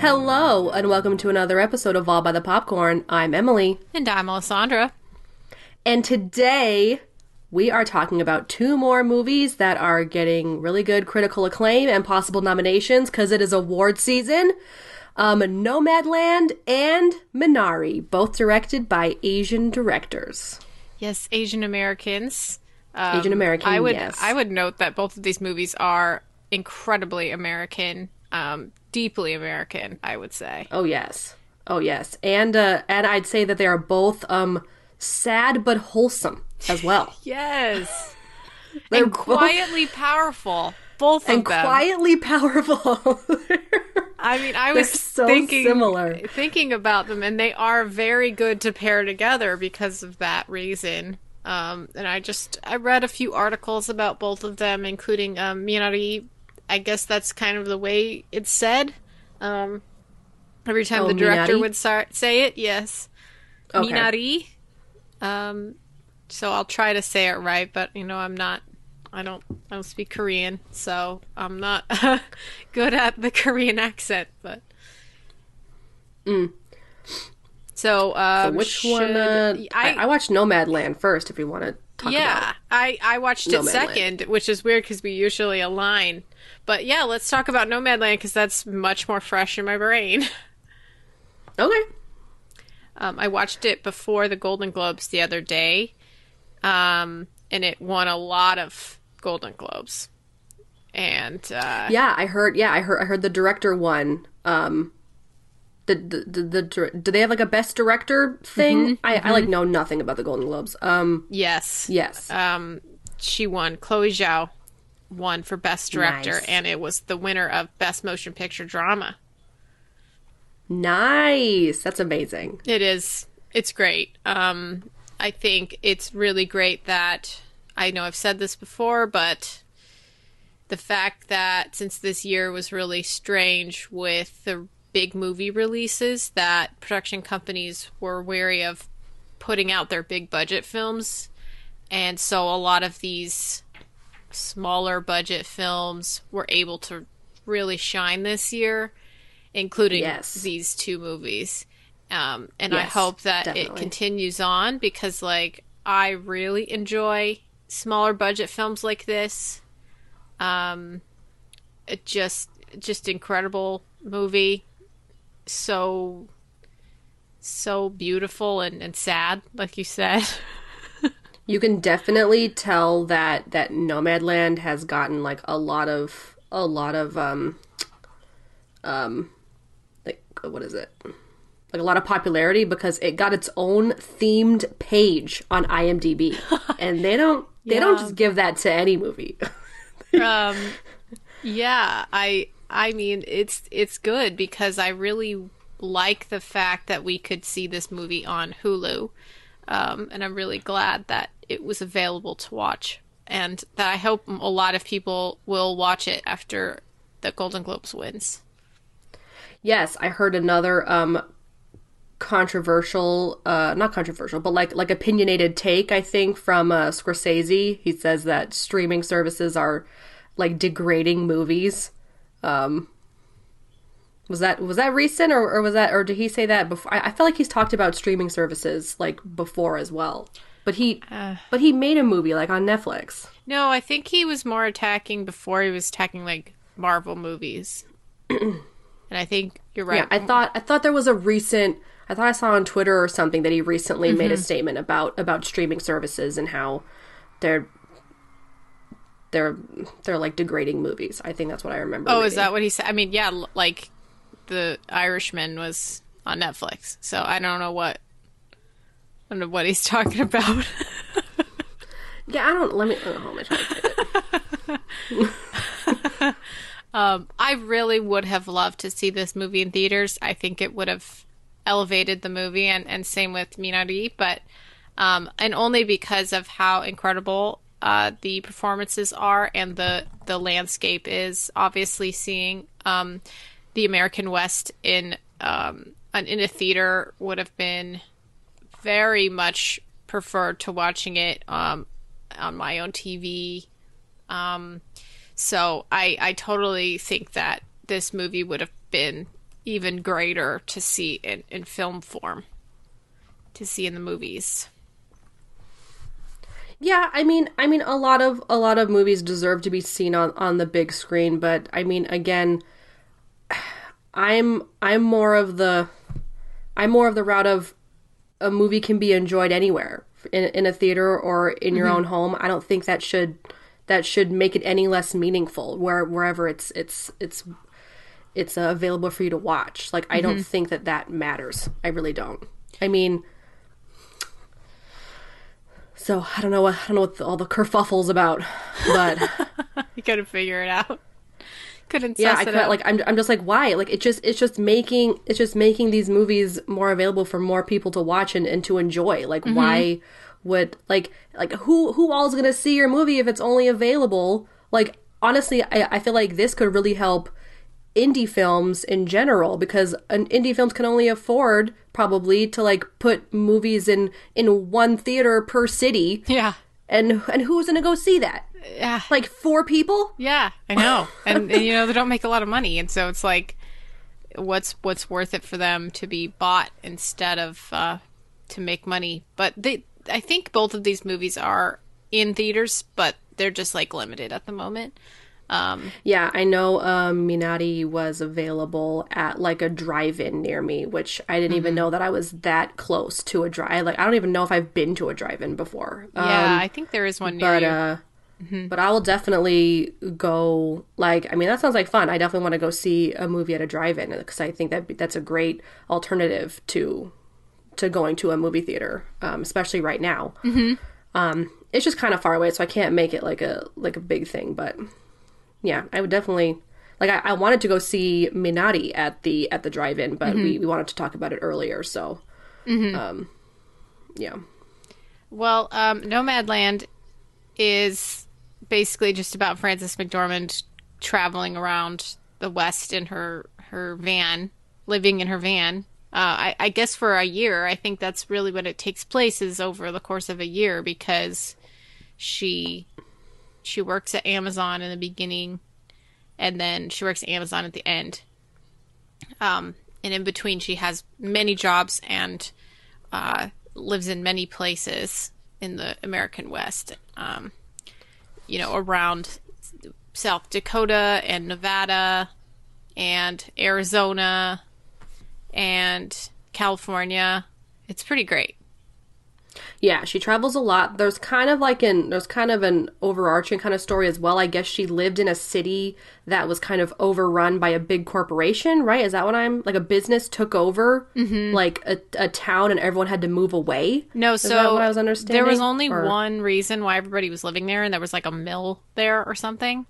Hello, and welcome to another episode of All by the Popcorn. I'm Emily, And I'm Alessandra. and today we are talking about two more movies that are getting really good critical acclaim and possible nominations because it is award season. Um, Nomadland and Minari, both directed by Asian directors. Yes, Asian Americans. Um, Asian American, I would yes. I would note that both of these movies are incredibly American, um, deeply American. I would say. Oh yes, oh yes, and uh, and I'd say that they are both um sad but wholesome as well. Yes, They're and both- quietly powerful. Both of them. quietly powerful. I mean, I was so thinking similar. thinking about them, and they are very good to pair together because of that reason. Um, and I just I read a few articles about both of them, including um, Minari. I guess that's kind of the way it's said. Um, every time Oh, the director Minari? would start say it, yes, Okay. Minari. Um, so I'll try to say it right, but you know I'm not. I don't. I don't speak Korean, so I'm not good at the Korean accent. But so, um, Mm. Which should- one? Uh, I, I watched Nomadland first. If you want to talk yeah. I I watched it Nomadland. second, which is weird because we usually align. But yeah, let's talk about Nomadland because that's much more fresh in my brain. Okay. Um, I watched it before the Golden Globes the other day, um, and it won a lot of Golden Globes. And uh, Yeah, I heard. Yeah, I heard. I heard the director won. Um, the the the, the do they have like a best director thing? I I like know nothing about the Golden Globes. Um, yes, yes. um, she won. Chloe Zhao won for Best Director, Nice. and it was the winner of Best Motion Picture Drama. nice. That's amazing. It is. It's great. Um, I think it's really great that I know I've said this before, but the fact that since this year was really strange with the big movie releases, that production companies were wary of putting out their big budget films, and so a lot of these smaller budget films were able to really shine this year, including Yes. these two movies. Um, and I hope that it continues on because, like, I really enjoy smaller budget films like this. Um, it just, just incredible movie. So, so beautiful and, and sad, like you said. You can definitely tell that that Nomadland has gotten like a lot of a lot of um um like what is it? Like a lot of popularity because it got its own themed page on IMDb. and they don't they don't just give that to any movie. um yeah i i mean it's it's good because i really like the fact that we could see this movie on hulu um and i'm really glad that it was available to watch and that i hope a lot of people will watch it after the golden globes wins Yes, I heard another um controversial uh not controversial, but like like opinionated take I think from uh Scorsese. He says that streaming services are like degrading movies. Um was that was that recent or, or was that or did he say that before? I, I feel like he's talked about streaming services like before as well. But he but he made a movie like on Netflix. no i think he was more attacking before he was attacking like marvel movies and i think you're right Yeah, I thought I thought there was a recent I thought I saw on Twitter or something that he recently made a statement about about streaming services and how they're they're they're like degrading movies. I think that's what I remember. Oh, is that what he said? I mean, yeah, like the Irishman was on Netflix, so I don't know what I don't know what he's talking about. Yeah, I don't. Let me. Oh, let me try to find it. um, I really would have loved to see this movie in theaters. I think it would have elevated the movie, and, and same with Minari, but um, and only because of how incredible uh, the performances are and the the landscape is. Obviously, seeing um, the American West in um, in a theater would have been very much preferred to watching it um, on my own TV. Um, so I I totally think that this movie would have been even greater to see in, in film form, to see in the movies. Yeah, I mean, I mean, a lot of a lot of movies deserve to be seen on on the big screen, but I mean, again, I'm I'm more of the I'm more of the route of a movie can be enjoyed anywhere in in a theater or in your own home. I don't think that should that should make it any less meaningful where wherever it's it's it's it's uh, available for you to watch. Like I don't think that that matters. I really don't. I mean, so I don't know. what- I don't know what the, all the kerfuffles about, but You couldn't figure it out. Couldn't yeah, I it could out. like I'm I'm just like why? Like it just it's just making it's just making these movies more available for more people to watch and, and to enjoy. Like Mm-hmm. why would like like who who all is gonna see your movie if it's only available? Like honestly, I I feel like this could really help indie films in general because an indie films can only afford probably to like put movies in in one theater per city yeah, and and who's gonna go see that yeah, like four people yeah. I know, and, and you know they don't make a lot of money, and so it's like, what's what's worth it for them to be bought instead of uh, to make money? But they, I think both of these movies are in theaters, but they're just like limited at the moment. Um, Yeah, I know um, Minari was available at like a drive-in near me, which I didn't Mm-hmm. even know that I was that close to a drive. Like I don't even know if I've been to a drive-in before. yeah, Um, I think there is one near but you. uh, but I will definitely go. Like, I mean, that sounds like fun. I definitely want to go see a movie at a drive-in because I think that that's a great alternative to to going to a movie theater, um, especially right now. Mm-hmm. Um, it's just kind of far away, so I can't make it like a like a big thing. But yeah, I would definitely like. I, I wanted to go see Minari at the at the drive-in, but we, we wanted to talk about it earlier. So, um, yeah, Well, um, Nomadland is basically just about Frances McDormand traveling around the West in her her van, living in her van. Uh, I, I guess for a year. I think that's really what it takes place is over the course of a year because she she works at Amazon in the beginning, and then she works at Amazon at the end. Um, and in between, she has many jobs and uh, lives in many places in the American West. Um, you know, around South Dakota and Nevada and Arizona and California. It's pretty great. Yeah. She travels a lot. There's kind of like an there's kind of an overarching kind of story as well. I guess she lived in a city that was kind of overrun by a big corporation, right? Is that what I'm like? A business took over like a, a town, and everyone had to move away. No, Is so I was understanding? there was only Or- one reason why everybody was living there, and there was like a mill there or something,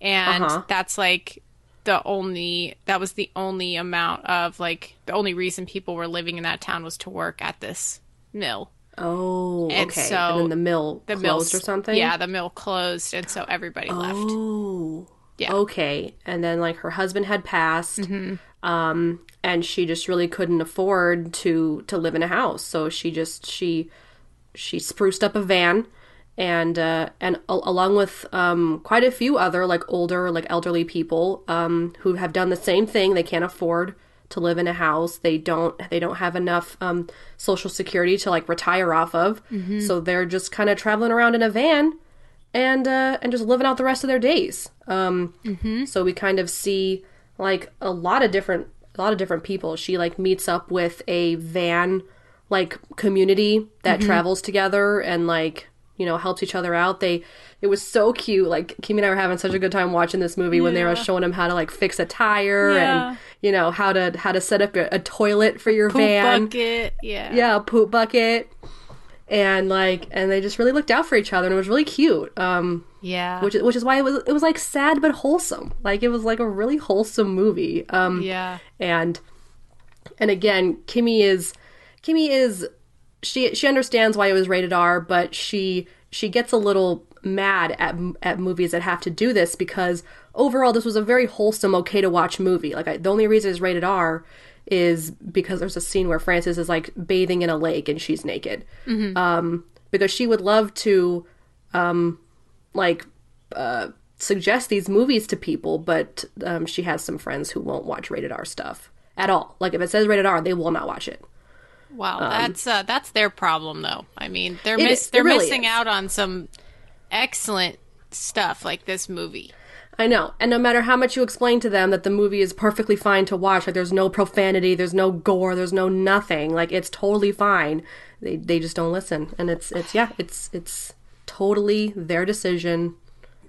and Uh-huh. that's like the only that was the only amount of like the only reason people were living in that town was to work at this mill. Oh, And okay. so and then the mill The closed mill or something. Yeah, the mill closed, and so everybody left. Oh. Yeah. Okay. And then like her husband had passed. Mm-hmm. Um and she just really couldn't afford to to live in a house. So she just she she spruced up a van and uh and a- along with um quite a few other like older like elderly people um who have done the same thing. They can't afford to live in a house. They don't they don't have enough um social security to like retire off of. So they're just kind of traveling around in a van and uh, and just living out the rest of their days. Um, So we kind of see like a lot of different a lot of different people. She like meets up with a van like community that travels together and like you know helps each other out. They it was so cute. Like Kimmy and I were having such a good time watching this movie when they were showing him how to like fix a tire Yeah. and you know how to how to set up a, a toilet for your Poop van bucket, yeah, yeah, a poop bucket. and like and they just really looked out for each other and it was really cute. Um Yeah. which which is why it was it was like sad but wholesome. Like it was like a really wholesome movie. Um yeah. and and again kimmy is kimmy is she she understands why it was rated r but she she gets a little mad at at movies that have to do this because overall this was a very wholesome okay to watch movie like I, the only reason it's rated r is because there's a scene where frances is like bathing in a lake and she's naked um because she would love to um like uh suggest these movies to people, but um, she has some friends who won't watch rated R stuff at all. Like if it says rated R, they will not watch it. Wow, that's uh, that's their problem, though. I mean, they're miss is. They're really missing is. out on some excellent stuff like this movie. I know, and no matter how much you explain to them that the movie is perfectly fine to watch, like there's no profanity, there's no gore, there's no nothing, like it's totally fine. They they just don't listen, and it's it's yeah, it's it's totally their decision.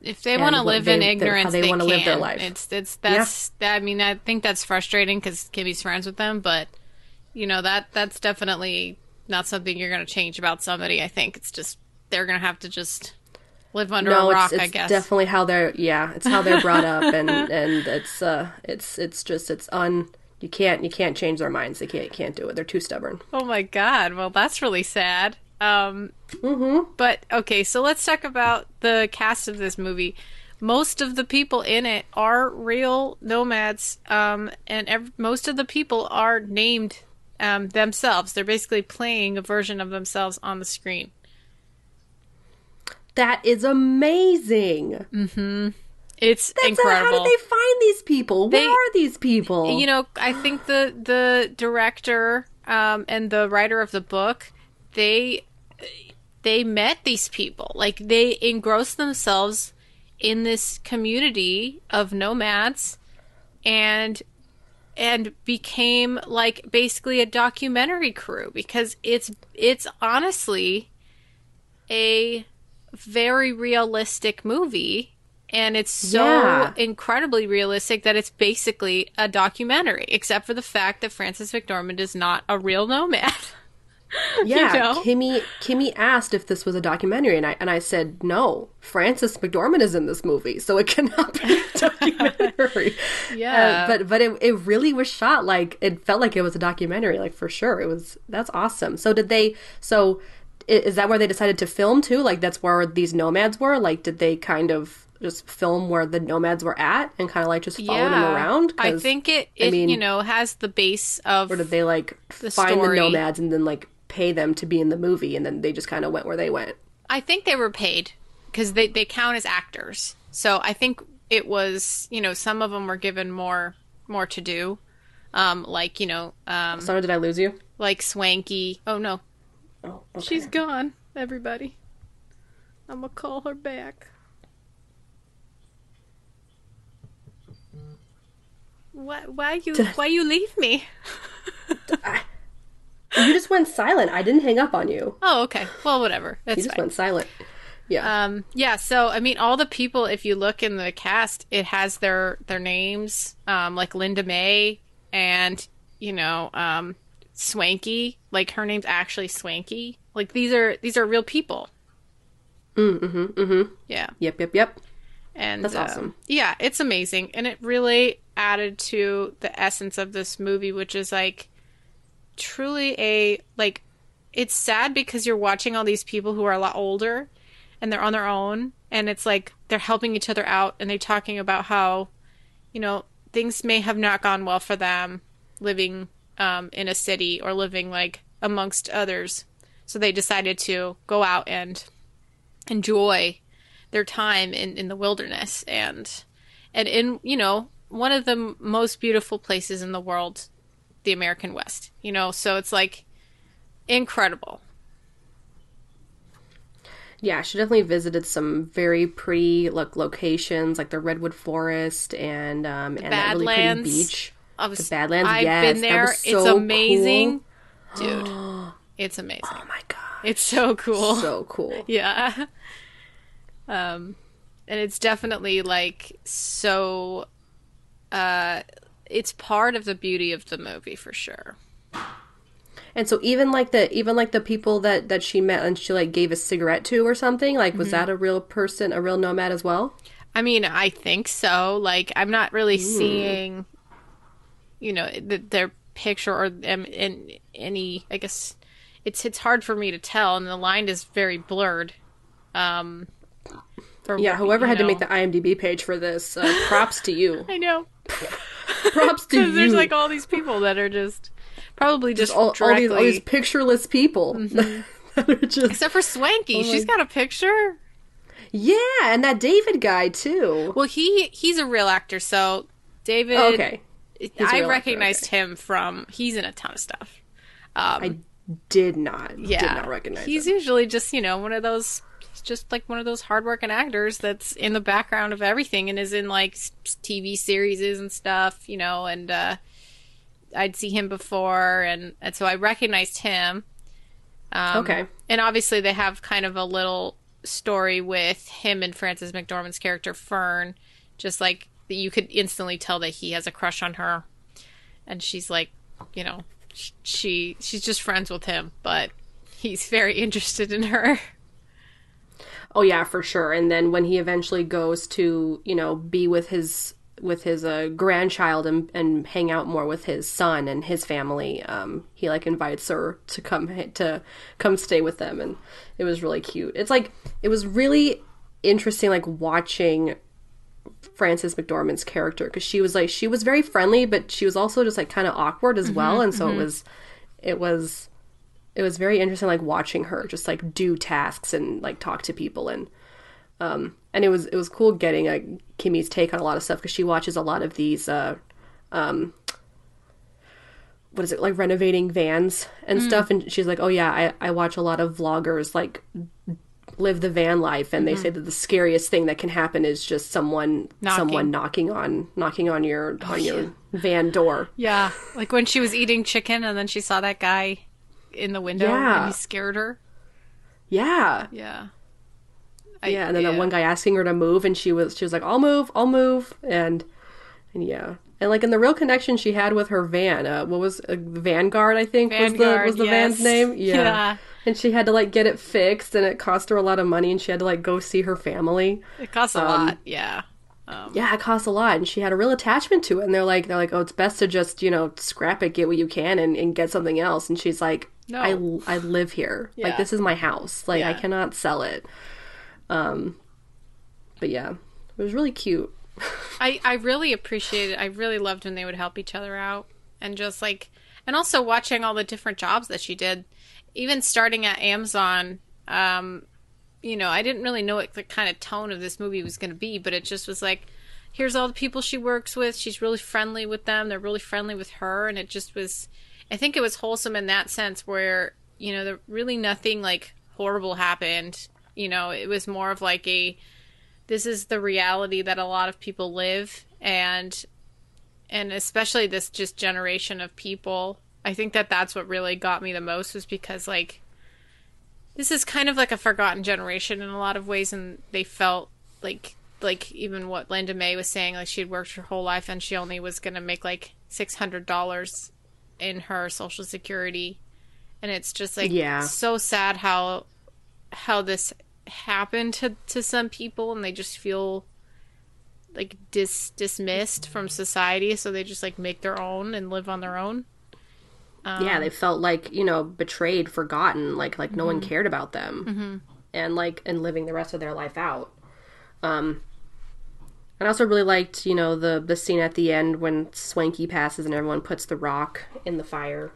If they want to live they- in ignorance, how they they, wanna live their life. It's it's that's I mean I think that's frustrating because Kimmy's friends with them, but you know that that's definitely not something you're going to change about somebody. I think it's just they're going to have to just live under no, a rock. it's, I it's guess. definitely how they're yeah, it's how they're brought up, and and it's uh it's it's just it's un you can't you can't change their minds. They can't can't do it. They're too stubborn. Oh my god. Well, that's really sad. Um, mm-hmm. But okay, so let's talk about the cast of this movie. Most of the people in it are real nomads, um, and ev- most of the people are named um, themselves. They're basically playing a version of themselves on the screen. That is amazing. Mm-hmm. It's That's incredible. how did they find these people? They- Where are these people? you know i think the the director um, and the writer of the book they they met these people like they engrossed themselves in this community of nomads and and became like basically a documentary crew because it's it's honestly a very realistic movie and it's so Yeah. incredibly realistic that it's basically a documentary except for the fact that Frances McDormand is not a real nomad. yeah, know? Kimmy Kimmy asked if this was a documentary, and I and I said no. Frances McDormand is in this movie, so it cannot be a documentary. Yeah. Uh, but but it it really was shot like it felt like it was a documentary, like for sure. It was that's awesome. So did they? So is that where they decided to film too? Like that's where these nomads were. Like did they kind of just film where the nomads were at and kind of like just follow them around? I think it, I it mean- you know has the base of or did they like The find story. the nomads and then like pay them to be in the movie and then they just kind of went where they went I think they were paid because they, they count as actors. So I think it was, you know, some of them were given more more to do. Um, like, you know, um, sorry did i lose you like Swanky. Oh no, oh okay. she's gone. Everybody, I'm gonna call her back. Why? Why you? Why you leave me? you just went silent i didn't hang up on you Oh, okay. Well, whatever. That's you just fine. went silent yeah Um, yeah, so I mean, all the people, if you look in the cast, it has their their names, um, like Linda May and you know, um, Swanky. Like her name's actually Swanky. Like these are these are real people. mm-hmm mm-hmm Yeah, yep yep yep and That's uh, awesome. Yeah, it's amazing, and it really added to the essence of this movie, which is like truly a like. It's sad because you're watching all these people who are a lot older, and they're on their own, and it's like they're helping each other out, and they're talking about how, you know, things may have not gone well for them living um, in a city or living like amongst others, so they decided to go out and enjoy their time in, in the wilderness. And and in you know one of the most beautiful places in the world the american west you know? So it's like incredible. Yeah she definitely visited some very pretty like locations like the redwood forest and um and that really pretty beach I was, The Badlands, i've yes, been that there. was it's so amazing. Dude it's amazing. Oh my god it's so cool. So cool. Yeah. Um and it's definitely like so uh it's part of the beauty of the movie for sure. And so even like the even like the people that that she met and she like gave a cigarette to or something, like was that a real person, a real nomad as well? I mean, I think so. Like, I'm not really seeing, you know, the, their picture or them in any. I guess it's it's hard for me to tell, and the line is very blurred. Um, for Yeah, whoever had to make the IMDb page for this, uh, props to you. I know Props to you. there's like all these people that are just probably just, all, all directly. these all these pictureless people are just Except for Swanky, Oh she's got a picture. yeah, and that David guy too. Well, he he's a real actor, so David. Oh, okay, I real actor, recognized him from. He's in a ton of stuff. Um, I did not yeah, did not recognize He's him. usually just you know one of those. He's just like one of those hardworking actors that's in the background of everything and is in like TV series and stuff, you know. And uh, I'd see him before, and, and so I recognized him. Um, Okay. and obviously they have kind of a little story with him and Frances McDormand's character Fern, just like you could instantly tell that he has a crush on her, and she's like, you know, she she's just friends with him, but he's very interested in her. Oh yeah, for sure. And then when he eventually goes to, you know, be with his with his uh, grandchild and and hang out more with his son and his family, um, he like invites her to come to come stay with them, and it was really cute. It's like it was really interesting, like watching Frances McDormand's character because she was like she was very friendly, but she was also just like kind of awkward as well, and so it was it was it was very interesting like watching her just like do tasks and like talk to people and um and it was it was cool getting a Kimmy's take on a lot of stuff because she watches a lot of these uh um what is it like renovating vans and stuff and she's like oh yeah I, I watch a lot of vloggers like live the van life and they say that the scariest thing that can happen is just someone Knocking. someone knocking on knocking on your on your van door Yeah, like when she was eating chicken and then she saw that guy in the window Yeah. and he scared her. yeah Yeah. yeah, and then that one guy asking her to move, and she was she was like, "I'll move, I'll move," and and yeah, and like in the real connection she had with her van, uh, what was uh, Vanguard? I think was the was the van's yes. name. Yeah. Yeah. and she had to like get it fixed, and it cost her a lot of money, and she had to like go see her family. It costs a Um, lot. Yeah. Yeah, it costs a lot, and she had a real attachment to it. And they're like, they're like, oh, it's best to just you know scrap it, get what you can, and, and get something else. And she's like, No. I I live here, like this is my house, like I cannot sell it. Um, but yeah, it was really cute. I, I really appreciated I really loved when they would help each other out and just like and also watching all the different jobs that she did. Even starting at Amazon, um, you know, I didn't really know what the kind of tone of this movie was gonna be, but it just was like here's all the people she works with. She's really friendly with them. They're really friendly with her and it just was I think it was wholesome in that sense where, you know, there really nothing like horrible happened. You know, it was more of like a this is the reality that a lot of people live and and especially this just generation of people i think that that's what really got me the most was because like this is kind of like a forgotten generation in a lot of ways and they felt like like even what linda may was saying like she'd worked her whole life and she only was going to make like $600 in her social security and it's just like Yeah. so sad how how this happened to to some people and they just feel like dis dismissed from society so they just like make their own and live on their own yeah, they um, felt like you know betrayed, forgotten, like like no one mm-hmm. cared about them, mm-hmm. and like and living the rest of their life out. Um, and I also really liked you know the the scene at the end when Swanky passes and everyone puts the rock in the fire.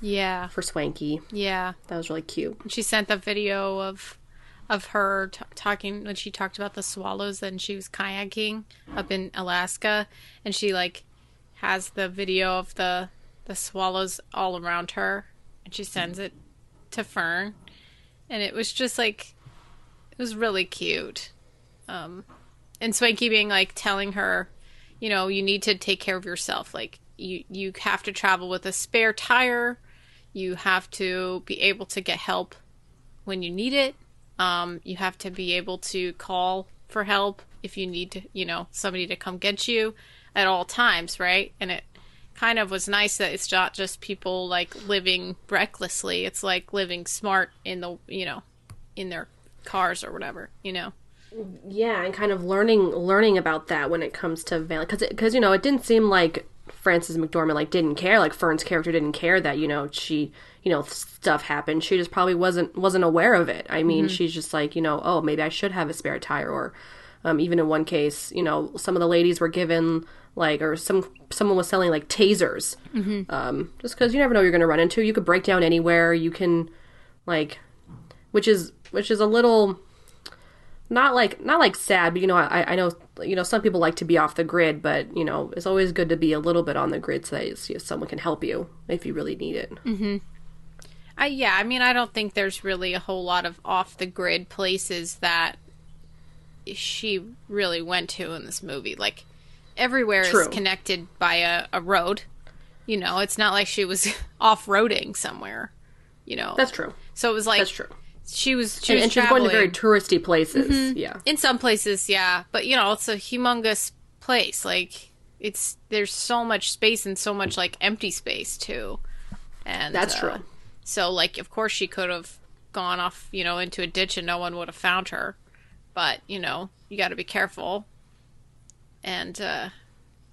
Yeah. For Swanky. yeah. That was really cute. she sent the video of of her t- talking when she talked about the swallows and she was kayaking up in Alaska. And she like has the video of the the swallows all around her and she sends it to Fern and it was just like it was really cute um and Swanky being like telling her you know you need to take care of yourself like you you have to travel with a spare tire you have to be able to get help when you need it. Um, you have to be able to call for help if you need to, you know, somebody to come get you at all times, right? And it kind of was nice that it's not just people like living recklessly. It's like living smart in the you know in their cars or whatever. You know. Yeah, and kind of learning learning about that when it comes to Van, because because you know it didn't seem like Frances McDormand like didn't care, like Fern's character didn't care that you know she you know stuff happened. She just probably wasn't wasn't aware of it. I mean, she's just like you know oh maybe I should have a spare tire or um, even in one case you know some of the ladies were given like or some someone was selling like tasers um, just because you never know you're going to run into. You could break down anywhere. You can like which is which is a little not like not like sad but you know i i know you know some people like to be off the grid but you know it's always good to be a little bit on the grid so that you know, someone can help you if you really need it Hmm. I yeah, I mean, I don't think there's really a whole lot of off the grid places that she really went to in this movie. Like everywhere is connected by a, a road. You know, it's not like she was off roading somewhere. You know, that's true so it was like that's true she was she and, was and she's going to very touristy places yeah in some places, yeah, but you know, it's a humongous place. Like it's there's so much space and so much like empty space too. And That's uh, true. So like, of course, she could have gone off, you know, into a ditch and no one would have found her. But you know, you got to be careful. And uh,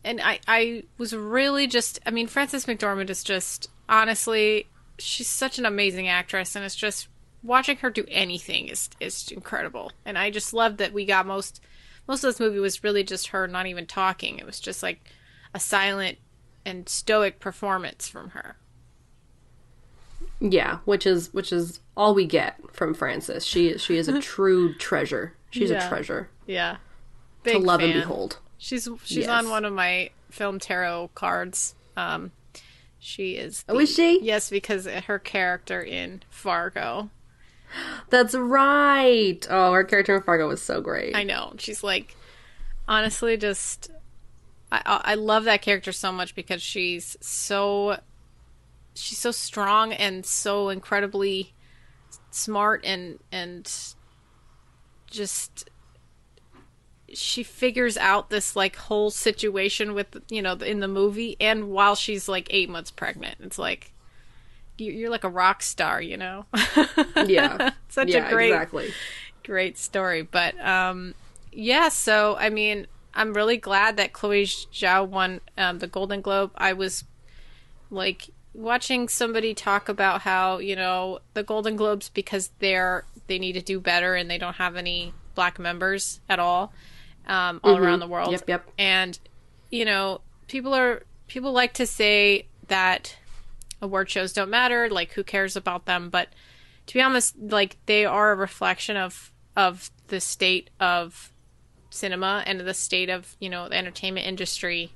and I I was really just I mean, Frances McDormand is just honestly she's such an amazing actress, and it's just watching her do anything is is incredible. And I just love that we got most most of this movie was really just her not even talking. It was just like a silent and stoic performance from her. yeah which is which is all we get from frances she she is a true treasure she's Yeah. a treasure Yeah, to Big love and behold She's she's Yes. on one of my film tarot cards. Um, she is. Oh, is she? Yes, because her character in Fargo. that's right oh her character in fargo was so great I know. She's like, honestly, just I I I love that character so much because she's so she's so strong and so incredibly smart and and just she figures out this like whole situation with you know in the movie and while she's like eight months pregnant it's like you- you're like a rock star you know yeah Such a great- exactly great story. But um, yeah, so I mean, I'm really glad that Chloe Zhao won um, the Golden Globe. I was like watching somebody talk about how you know the Golden Globes because they're they need to do better and they don't have any black members at all um, all around the world. Yep, yep. And you know, people are people like to say that award shows don't matter. Like, who cares about them? But to be honest, like they are a reflection of of the state of cinema and the state of you know the entertainment industry.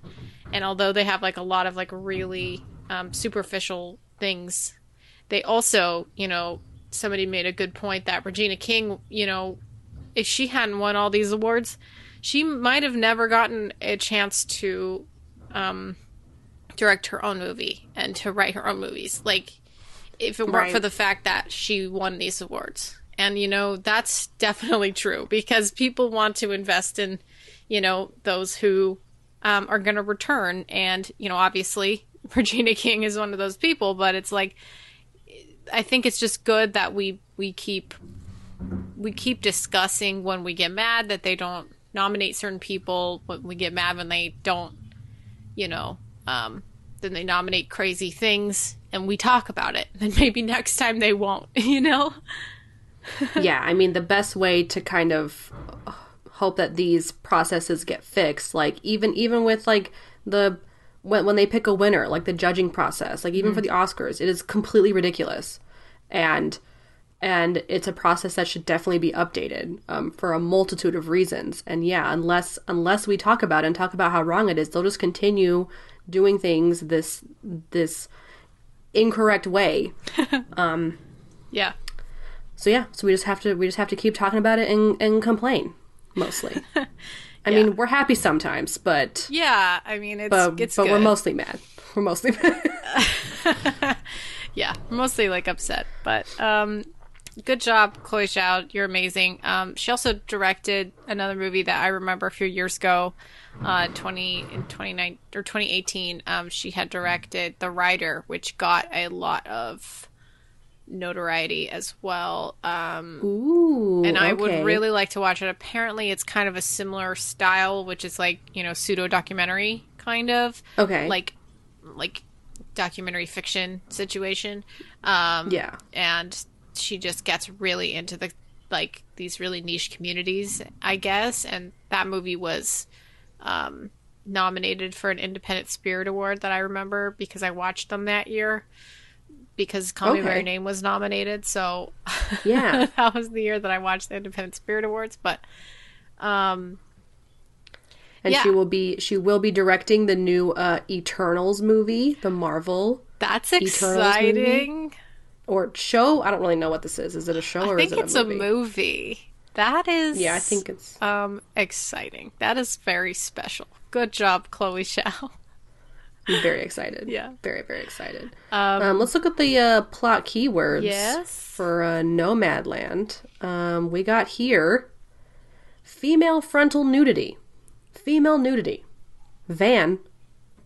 And although they have like a lot of like really um, superficial things, they also you know somebody made a good point that Regina King, you know, if she hadn't won all these awards, she might have never gotten a chance to um, direct her own movie and to write her own movies. Like, if it weren't Right. for the fact that she won these awards. And, you know, that's definitely true because people want to invest in, you know, those who um, are going to return. And, you know, obviously, Regina King is one of those people, but it's like, I think it's just good that we, we keep we keep discussing when we get mad that they don't nominate certain people when we get mad when they don't you know um then they nominate crazy things and we talk about it. Then maybe next time they won't you know? Yeah, I mean, the best way to kind of hope that these processes get fixed, like even even with like the when when they pick a winner, like the judging process, like even for the Oscars, it is completely ridiculous, and and it's a process that should definitely be updated um, for a multitude of reasons. And yeah, unless unless we talk about it and talk about how wrong it is, they'll just continue doing things this this incorrect way um, yeah so yeah, so we just have to we just have to keep talking about it and and complain mostly. I mean, we're happy sometimes, but yeah i mean it's but, it's but good. we're mostly mad. We're mostly mad. yeah mostly like upset but um good job, Chloe Zhao. You're amazing. Um, she also directed another movie that I remember a few years ago, uh, 20 in 29 or 2018. Um, she had directed The Rider, which got a lot of notoriety as well. Um, Ooh. and I okay. would really like to watch it. Apparently, it's kind of a similar style, which is like you know pseudo documentary kind of Okay. like like documentary fiction situation. Um, Yeah. and she just gets really into the like these really niche communities, I guess. And that movie was um, nominated for an Independent Spirit Award that I remember because I watched them that year. Because Call Me by Your Name was nominated, so Yeah. that was the year that I watched the Independent Spirit Awards. But um, And Yeah. she will be she will be directing the new uh Eternals movie, the Marvel that's exciting. Or show. I don't really know what this is. Is it a show I or think is it a movie it's a movie? movie. That is, Yeah, I think it's um exciting. That is very special. Good job, Chloe Zhao. I'm very excited. Yeah. Very, very excited. Um, Um, let's look at the uh, plot keywords Yes. for uh, Nomadland. Um, we got here female frontal nudity, female nudity, van,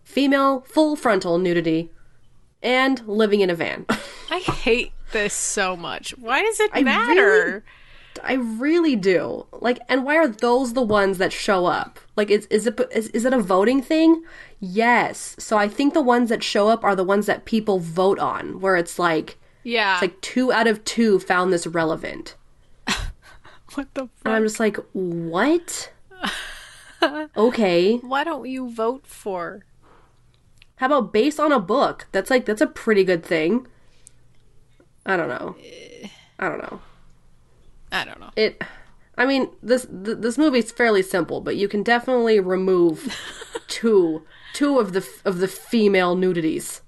female full frontal nudity, and living in a van. I hate this so much. Why does it I matter? I really do. Like, and why are those the ones that show up? Like, is is it is, is it a voting thing? Yes. So I think the ones that show up are the ones that people vote on, where it's like yeah. it's like two out of two found this relevant, what the and? I'm just like, what? okay. Why don't you vote for? How about based on a book? That's like that's a pretty good thing. I don't know. I don't know. I don't know. it i mean this th- this movie's fairly simple but you can definitely remove two two of the of the female nudities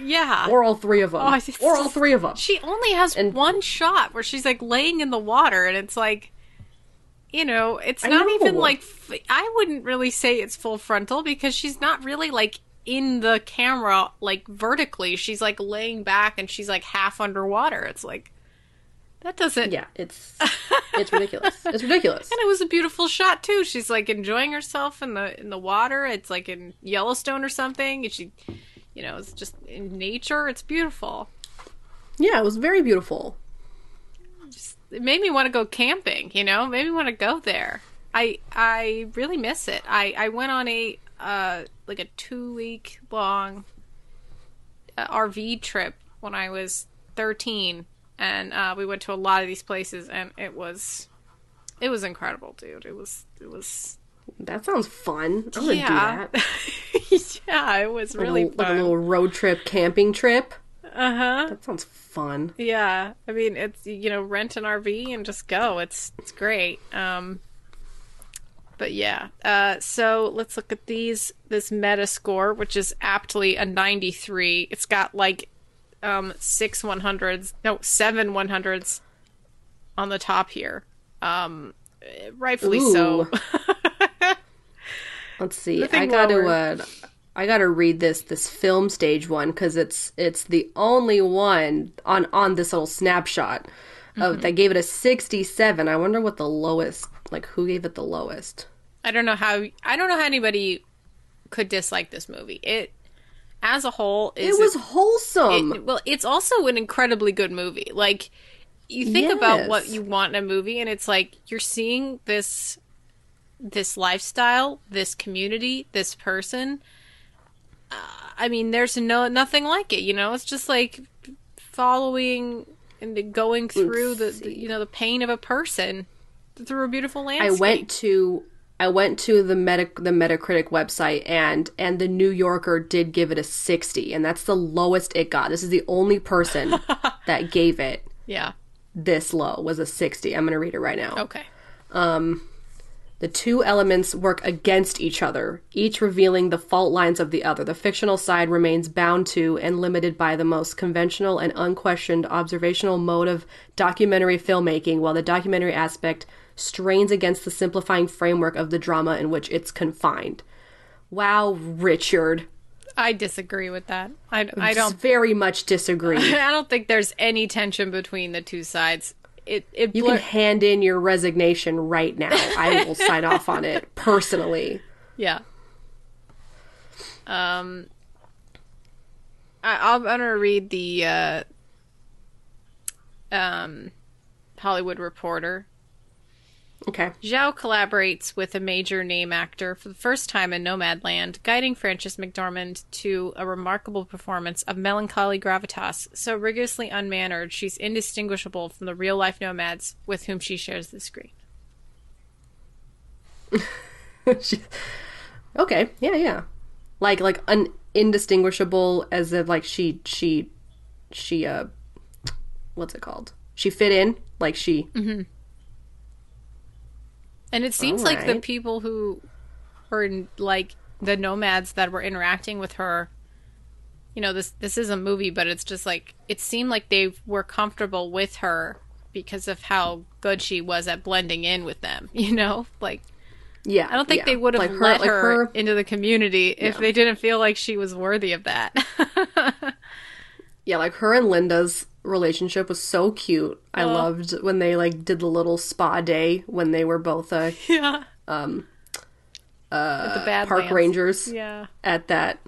Yeah. or all three of them Oh, or all three of them She only has one shot where she's like laying in the water, and it's like, you know, it's I not even like f- I wouldn't really say it's full frontal because she's not really like in the camera like vertically. She's like laying back and she's like half underwater. It's like that doesn't. yeah it's it's ridiculous it's ridiculous And it was a beautiful shot too. She's like enjoying herself in the in the water. It's like in Yellowstone or something. And she, you know, it's just in nature. It's beautiful. yeah it was very beautiful just, it made me want to go camping you know made me want to go there i i really miss it i i went on a uh like a two week long uh, rv trip when i was 13 and uh we went to a lot of these places and it was it was incredible dude. It was it was that sounds fun. I'm gonna yeah. do that. Yeah it was really like a little road trip camping trip? Uh-huh. That sounds fun. Yeah, I mean it's you know rent an RV and just go. It's it's great. Um, but yeah, uh, so let's look at these this meta score, which is aptly a ninety three. It's got like um six one hundreds, no seven one hundreds on the top here. Um, rightfully so. Let's see. I got to uh, I got to read this this film stage one because it's it's the only one on on this little snapshot of Mm-hmm. that gave it a sixty seven. I wonder what the lowest like who gave it the lowest. I don't know how I don't know how anybody could dislike this movie. It as a whole is It was wholesome. it, well, it's also an incredibly good movie. Like you think about what you want in a movie, and it's like you're seeing this this lifestyle, this community, this person. Uh, I mean, there's no nothing like it. You know, it's just like following and going through the, the you know the pain of a person through a beautiful landscape. I went to I went to the Meta the Metacritic website and and the New Yorker did give it a sixty, and that's the lowest it got. This is the only person that gave it yeah. this low was a sixty. I'm gonna read it right now. Okay. Um, the two elements work against each other, each revealing the fault lines of the other. The fictional side remains bound to and limited by the most conventional and unquestioned observational mode of documentary filmmaking, while the documentary aspect strains against the simplifying framework of the drama in which it's confined. Wow, Richard. I disagree with that. I, I don't. very much disagree. I don't think there's any tension between the two sides. It it You blur- can hand in your resignation right now. I will sign off on it personally. Yeah. Um, I, I'm gonna read the uh, um, Hollywood Reporter. Okay. Zhao collaborates with a major name actor for the first time in Nomadland, guiding Frances McDormand to a remarkable performance of melancholy gravitas, so rigorously unmannered she's indistinguishable from the real life nomads with whom she shares the screen. She- okay. Yeah, yeah. Like like un indistinguishable as if like she she she uh what's it called? She fit in like she And it seems like the people who were in, like the nomads that were interacting with her, you know, this this is a movie, but it's just like it seemed like they were comfortable with her because of how good she was at blending in with them. You know, like yeah. I don't think yeah. they would have like let like her, into the community if they didn't feel like she was worthy of that. Yeah, like her and Linda's relationship was so cute. I loved when they like did the little spa day when they were both uh, yeah. Um. Uh, the park rangers Yeah. at that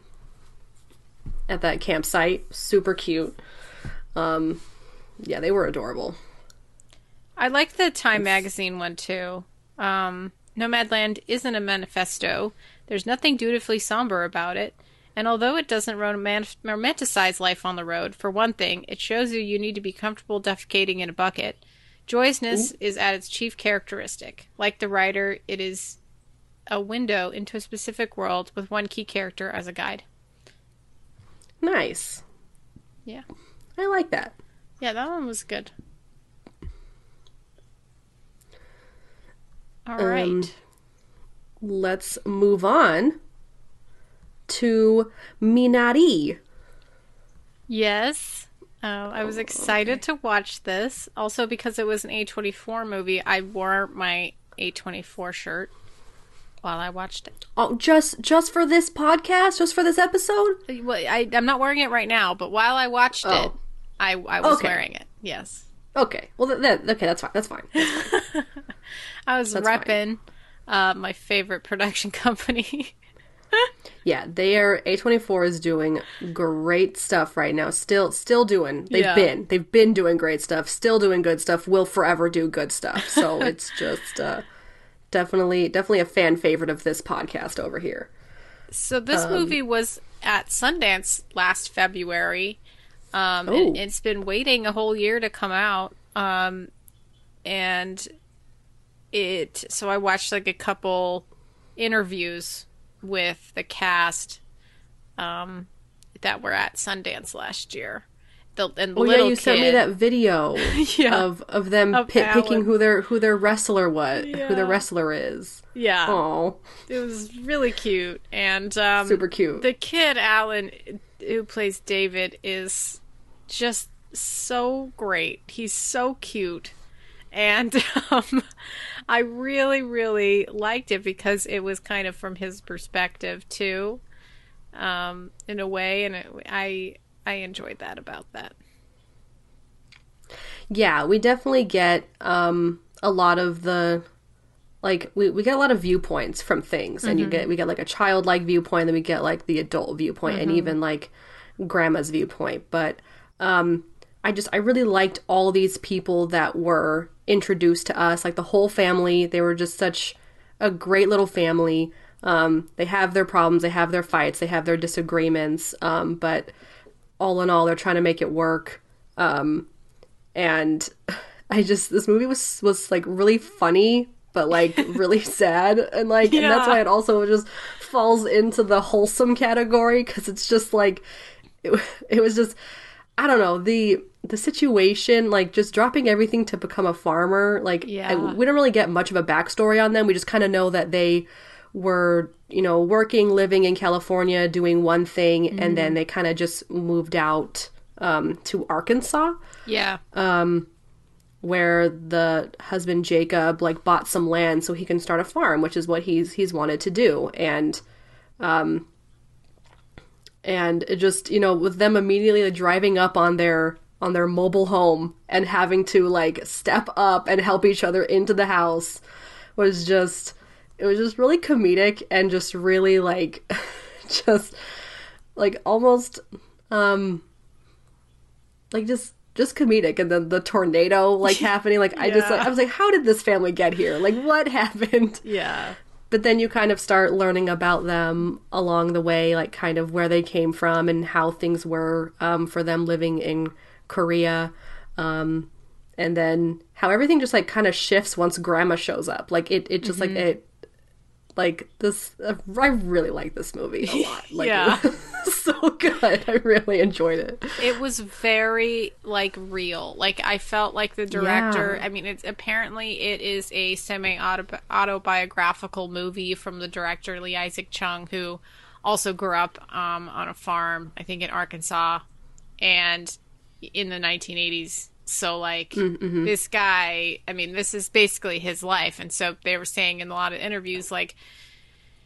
at that campsite. Super cute. Um yeah, they were adorable. I like the Time magazine one too. Um, Nomadland isn't a manifesto. There's nothing dutifully somber about it. And although it doesn't romanticize life on the road, for one thing, it shows you you need to be comfortable defecating in a bucket. Joyousness is at its chief characteristic. Like the writer, it is a window into a specific world with one key character as a guide. Nice. Yeah. I like that. Yeah, that one was good. All right. Um, Let's move on to Minari. Yes. Uh, I was excited to watch this. Also, because it was an A24 movie, I wore my A24 shirt while I watched it. Oh, just just for this podcast, just for this episode? Well, I, I'm not wearing it right now, but while I watched it, Oh. I, I was Okay. wearing it. Yes. Okay. Well, th- that okay, that's fine. That's fine. That's fine. I was That's repping uh, my favorite production company. Yeah, they are A24 is doing great stuff right now. Still still doing. They've Yeah. been. They've been doing great stuff. Still doing good stuff. Will forever do good stuff. So it's just uh definitely definitely a fan favorite of this podcast over here. So Um, this movie was at Sundance last February. Um, Oh. and it's been waiting a whole year to come out. Um, and it so I watched like a couple interviews with the cast um, that were at Sundance last year. The and Oh yeah, you sent me that video Yeah. of of them Of pit picking who their who their wrestler was, who Yeah. their wrestler is. yeah, Oh, it was really cute and um, super cute. the kid Alan who plays David is just so great. He's so cute. And um, I really, really liked it because it was kind of from his perspective too, um, in a way, and it, I I enjoyed that about that. Yeah, we definitely get um a lot of the like we, we get a lot of viewpoints from things and you get we get like a childlike viewpoint then we get like the adult viewpoint and even like grandma's viewpoint but um i just i really liked all these people that were introduced to us like the whole family. They were just such a great little family. Um they have their problems they have their fights they have their disagreements um but all in all they're trying to make it work. Um and I just this movie was was like really funny but like really sad. And like and that's why it also just falls into the wholesome category because it's just like it, it was just I don't know the the situation like just dropping everything to become a farmer like I- Yeah. we don't really get much of a backstory on them we just kind of know that they were you know working living in California doing one thing and then they kind of just moved out um, to Arkansas Yeah, where the husband Jacob like bought some land so he can start a farm, which is what he's he's wanted to do. And um and it just you know with them immediately driving up on their on their mobile home and having to like step up and help each other into the house was just it was just really comedic and just really like just like almost um like just just comedic. And then the tornado like happening like i just like i was like how did this family get here? Like what happened? Yeah. but then you kind of start learning about them along the way like kind of where they came from and how things were um, for them living in korea um, and then how everything just like kind of shifts once grandma shows up like it, it just like it like this uh, i really like this movie a lot like Yeah. so good i really enjoyed it It was very like real. Like I felt like the director. Yeah. I mean, it's apparently it is a semi autobiographical movie from the director Lee Isaac Chung, who also grew up um, on a farm, I think in Arkansas, and in the 1980s. So like this guy, I mean, this is basically his life, and so they were saying in a lot of interviews, like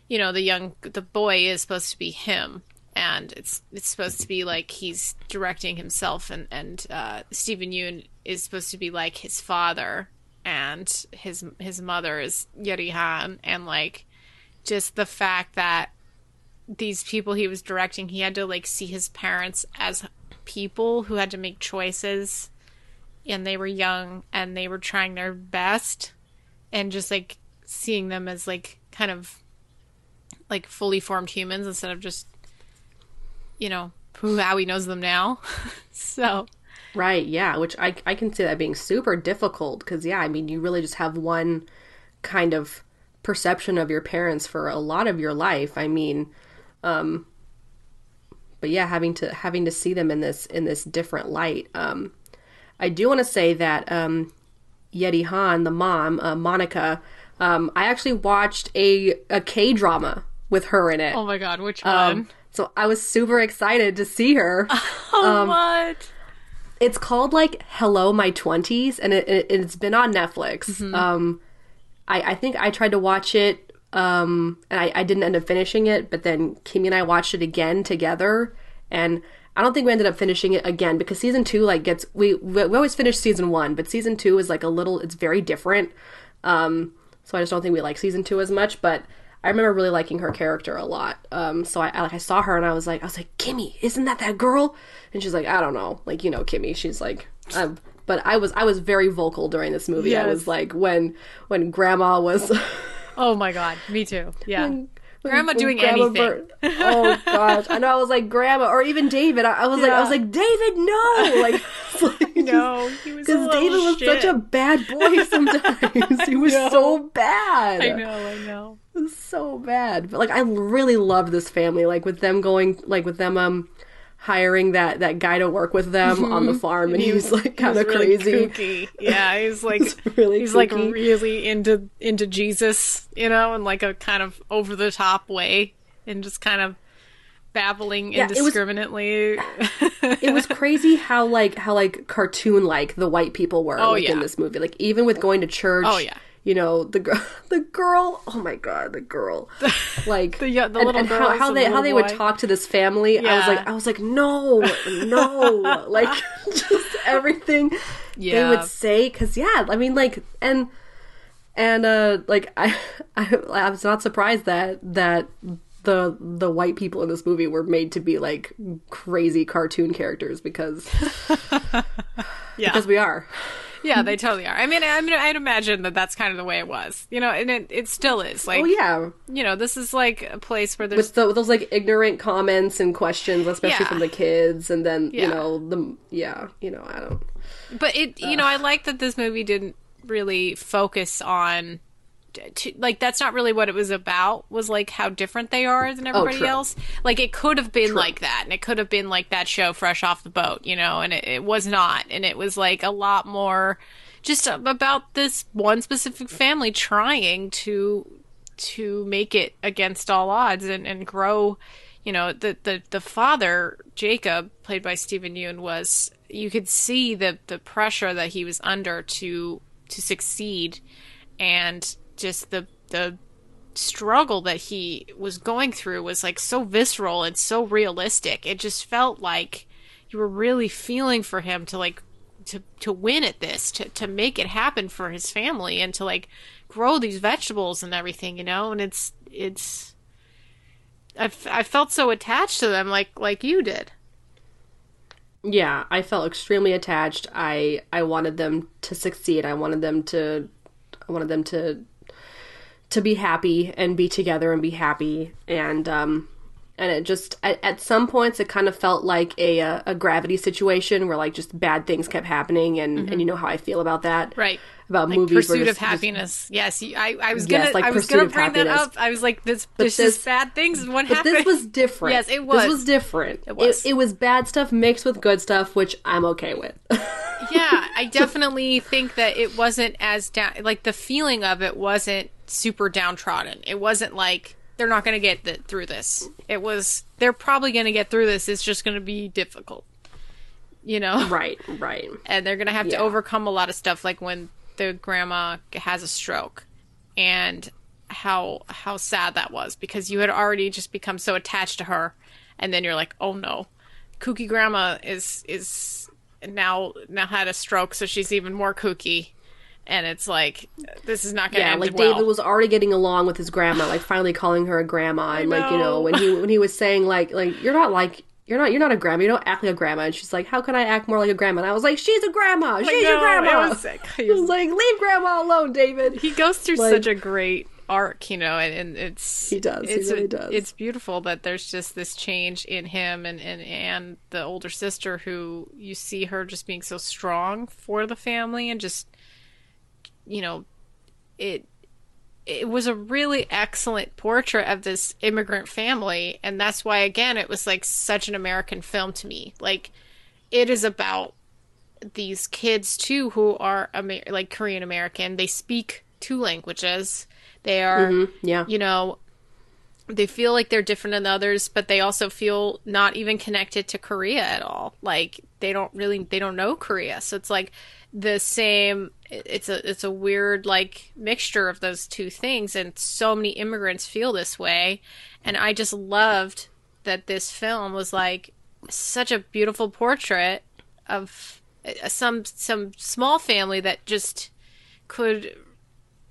you know the young the boy is supposed to be him. And it's it's supposed to be like he's directing himself. And and uh Steven Yeun is supposed to be like his father. And his his mother is Yeri Han. And like just the fact that these people he was directing he had to like see his parents as people who had to make choices and they were young and they were trying their best and just like seeing them as like kind of like fully formed humans instead of just you know who how he knows them now so Right, yeah, which I I can see that being super difficult because yeah, I mean you really just have one kind of perception of your parents for a lot of your life. I mean, um but yeah, having to having to see them in this in this different light. Um I do want to say that um Yeri Han, the mom, uh, Monica, um I actually watched a a K drama with her in it. oh my god which Um, one so I was super excited to see her. oh what It's called like Hello My Twenties, and it, it it's been on Netflix. Um, I I think I tried to watch it, um, and I, I didn't end up finishing it. But then Kimmy and I watched it again together, and I don't think we ended up finishing it again because season two like gets we we, always finish season one, but season two is like a little it's very different. Um, so I just don't think we like season two as much, but. I remember really liking her character a lot. Um, so I, I like I saw her and I was like, I was like, Kimmy, isn't that that girl? And she's like, I don't know, like you know, Kimmy. She's like, um, but I was I was very vocal during this movie. I was like when when Grandma was oh my god me too yeah when- Grandma when doing Grandma anything. Bur- oh gosh, I know. I was like Grandma, or even David. I, I was like, I was like David, no, like. like no he was a because David was shit. such a bad boy sometimes. he was so bad. I know I know It was so bad. But like I really love this family. Like with them going like with them um hiring that that guy to work with them on the mm-hmm. farm and he, was like kind of really crazy. kooky. Yeah, he's like really he's like really into into Jesus, you know, in like a kind of over the top way, and just kind of babbling it was- indiscriminately. it was crazy how like how like cartoon like the white people were Oh, like in yeah. this movie. Like even with going to church. Oh, yeah. You know the girl, the girl. Oh my god, the girl! Like The- yeah, the and- little and how, how they the how they little would talk to this family. I was like, I was like, no, no, like just everything they would say. Because yeah, I mean, like and and uh like I, I I was not surprised that that the the white people in this movie were made to be like crazy cartoon characters because yeah, because we are. Yeah, they totally are. I mean, I mean, I'd imagine that that's kind of the way it was, you know, and it it still is. Like, Oh yeah, you know, this is like a place where there's with, the, with those like ignorant comments and questions, especially Yeah. from the kids, and then Yeah. you know the yeah, you know I don't. But it, you know, I like that this movie didn't really focus on, to, like, that's not really what it was about. Was like how different they are than oh, everybody Oh, else. Like, it could have been like that, and it could have been like that show, Fresh Off the Boat, you know, and it, it was not, and it was like a lot more just about this one specific family trying to to make it against all odds and, and grow you know the, the the father jacob played by steven yeun was you could see the the pressure that he was under to to succeed and just the the struggle that he was going through was like so visceral and so realistic. It just felt like you were really feeling for him to like to to win at this, to to make it happen for his family and to like grow these vegetables and everything, you know? And it's it's I, I felt so attached to them like like you did. Yeah, I felt extremely attached. I I wanted them to succeed. I wanted them to I wanted them to to be happy and be together and be happy and um and it just at, at some points it kind of felt like a, a, a gravity situation where like just bad things kept happening and Mm-hmm. and you know how I feel about that Right. about Like movies pursuit just- of just- happiness. yes, you, I, I was gonna like I was gonna bring that up. I was like, this there's this- just bad things what but happened. this was different. Yes, it was. This was different. It was. It, was bad stuff mixed with good stuff, which I'm okay with. yeah, I definitely think that it wasn't as down. Like the feeling of it wasn't super downtrodden. It wasn't like they're not going to get th- through this. It was they're probably going to get through this. It's just going to be difficult, you know. right, right. And they're going to have to overcome a lot of stuff, like when the grandma has a stroke, and how how sad that was because you had already just become so attached to her, and then you're like, oh no, kooky grandma is is now now had a stroke, so she's even more kooky, and it's like this is not going to Yeah, like well. David was already getting along with his grandma, like finally calling her a grandma, and like you know when he when he was saying like like you're not like you're not you're not a grandma, you don't act like a grandma, and she's like, how can I act more like a grandma? And I was like, she's a grandma, she's your know, grandma. it was sick. I was like, leave grandma alone, David. he goes through Like- such a great arc, you know, and, and it's He does, he really a- does. It's beautiful that there's just this change in him and and and the older sister who you see her just being so strong for the family and just you know it it was a really excellent portrait of this immigrant family and that's why again it was like such an american film to me like it is about these kids too who are Amer- like Korean American. They speak two languages. They are, mm-hmm. Yeah, you know, they feel like they're different than others, but they also feel not even connected to Korea at all. Like they don't really they don't know Korea. So it's like the same it's a it's a weird like mixture of those two things and so many immigrants feel this way and I just loved that this film was like such a beautiful portrait of uh, some some small family that just could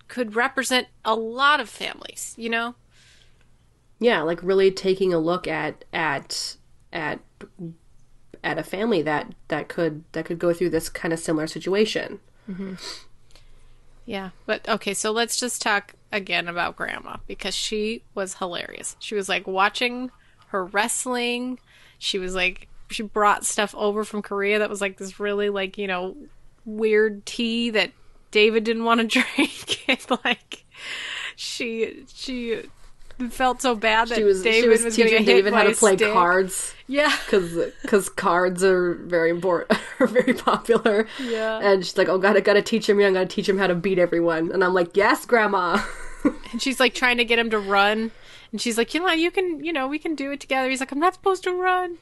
could represent a lot of families, you know? yeah, like really taking a look at at at at a family that that could that could go through this kind of similar situation. Mm-hmm. Yeah. But okay, so let's just talk again about grandma because she was hilarious. She was like watching her wrestling. She was like she brought stuff over from Korea that was like this really like, you know, weird tea that David didn't want to drink. and like she she felt so bad that She was David she was, was, teaching David how to play stick. cards. Yeah. because cards are very important are very popular Yeah. and she's like oh gotta gotta teach him young gotta teach him how to beat everyone and i'm like yes grandma And she's like trying to get him to run. And she's like, you know, you can, you know, we can do it together. He's like, I'm not supposed to run.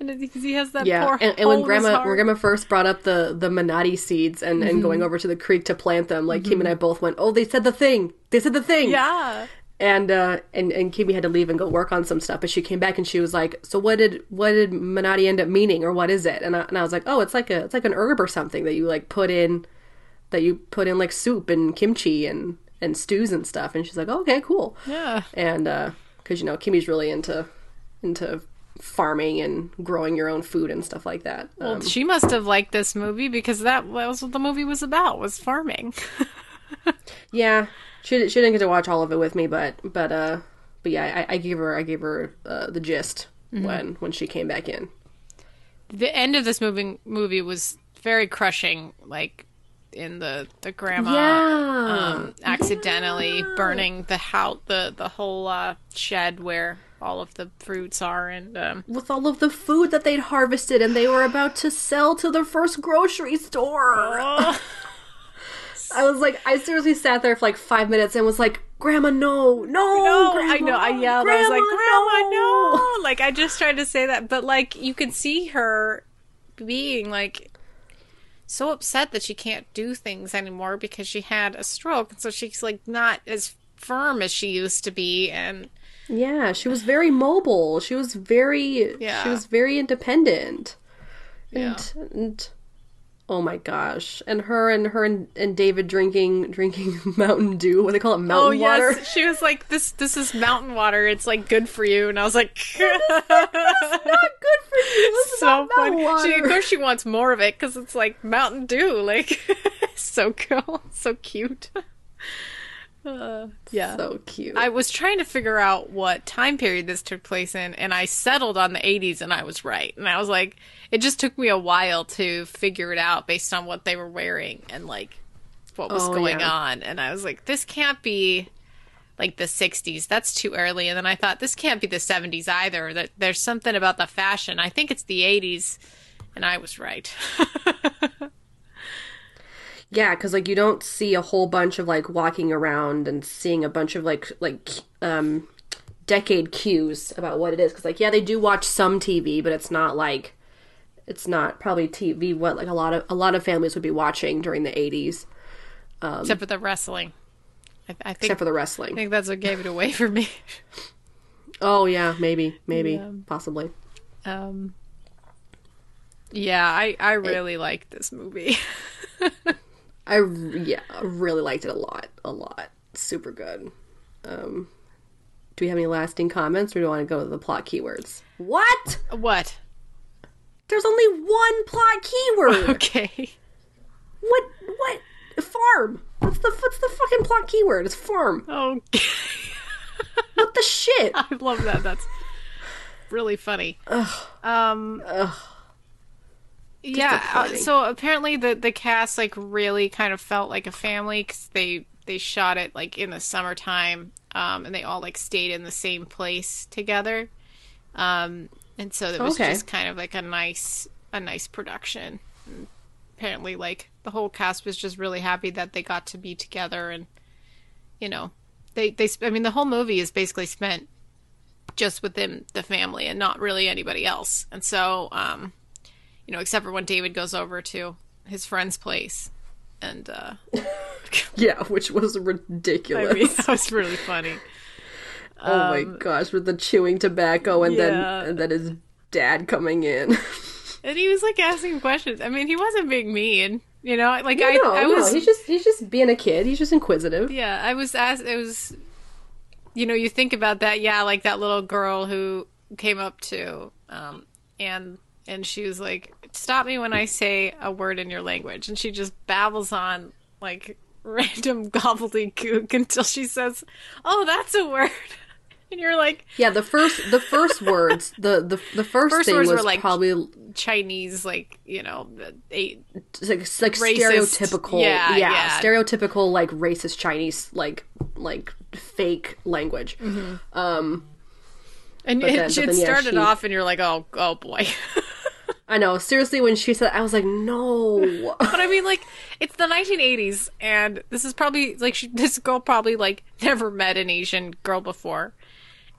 And because he has that yeah poor and, and when grandma when grandma first brought up the the minari seeds and and Mm-hmm. going over to the creek to plant them like kim and i both went oh they said the thing they said the thing Yeah. And uh and and Kimmy had to leave and go work on some stuff but she came back and she was like so what did what did minari end up meaning or what is it? And I, and I was like oh it's like a it's like an herb or something that you like put in that you put in like soup and kimchi and and stews and stuff. And she's like oh, okay cool. Yeah. and uh because you know Kimmy's really into into farming and growing your own food and stuff like that. Well, um, she must have liked this movie because that was what the movie was about, was farming. yeah she, she didn't get to watch all of it with me but but uh but yeah i, I gave her i gave her uh, the gist when when she came back in. The end of this movie movie was very crushing, like in the the grandma yeah. um, accidentally burning the house, the the whole uh, shed where all of the fruits are, and um, with all of the food that they'd harvested and they were about to sell to the first grocery store. I was like, I seriously sat there for like five minutes and was like, Grandma, no, no, No, Grandma, I know. I yelled. I was like, Grandma, Grandma, no. Like, I just tried to say that. But, like, you could see her being, like, so upset that she can't do things anymore because she had a stroke. And so she's, like, not as firm as she used to be and Yeah, she was very mobile. She was very Yeah. she was very independent. Yeah. And, and oh my gosh. And her and her and, and David drinking drinking Mountain Dew. What do they call it? oh Mountain water. yes she was like this this is mountain water it's like good for you and i was like Not good for you. This so funny mountain she, of course she wants more of it because it's like mountain dew like so cool so cute uh, yeah So cute. I was trying to figure out what time period this took place in, and I settled on the 80s, and I was right. And I was like, it just took me a while to figure it out based on what they were wearing and like what was Oh, going yeah. on. And I was like, this can't be like the 60s. That's too early. And then I thought, this can't be the 70s either. That there's something about the fashion. I think it's the 80s, and I was right. Yeah, because like you don't see a whole bunch of like walking around and seeing a bunch of like like um decade cues about what it is. Because like yeah, they do watch some TV, but it's not like it's not probably TV what like a lot of a lot of families would be watching during the eighties, Except for the wrestling. I, I think except for the wrestling. I think that's what gave it away for me. Oh yeah, maybe maybe possibly. Um, yeah, I I really like this movie. I yeah really liked it a lot, a lot. Super good. Um, do we have any lasting comments, or do you want to go to the plot keywords? What? what? There's only one plot keyword. Okay. What? What? Farm. What's the what's the fucking plot keyword? It's farm. Okay. What the shit? I love that. That's really funny. Ugh. Um. Yeah. uh, so apparently the the cast like really kind of felt like a family because they they shot it like in the summertime, um, and they all like stayed in the same place together. Um, and so it was Okay. just kind of like a nice a nice production. And apparently, like the whole cast was just really happy that they got to be together, and you know, they they I mean the whole movie is basically spent just within the family and not really anybody else. And so, um, you know, except for when David goes over to his friend's place, and uh, Yeah, which was ridiculous. I mean that was really funny. oh my gosh, with the chewing tobacco and yeah. then and then his dad coming in. And he was like asking questions. I mean, he wasn't being mean, you know. Like I, no, I no, was, he's just he's just being a kid. He's just inquisitive. yeah, I was asked. It was, you know, you think about that. Yeah, like that little girl who came up to, um, and and she was like, "Stop me when I say a word in your language," and she just babbles on like random gobbledygook until she says, "Oh, that's a word," and you're like Yeah, the first the first words the the the first, First thing words were was like- probably Chinese, like you know, eight. Like, like Racist. stereotypical Yeah, yeah, yeah. stereotypical like racist chinese like like fake language um And it, then- it then, yeah, started she- off, and you're like, "Oh, oh boy." i know seriously when she said i was like no But I mean, like, it's the 1980s, and this is probably like she, this girl probably like never met an Asian girl before,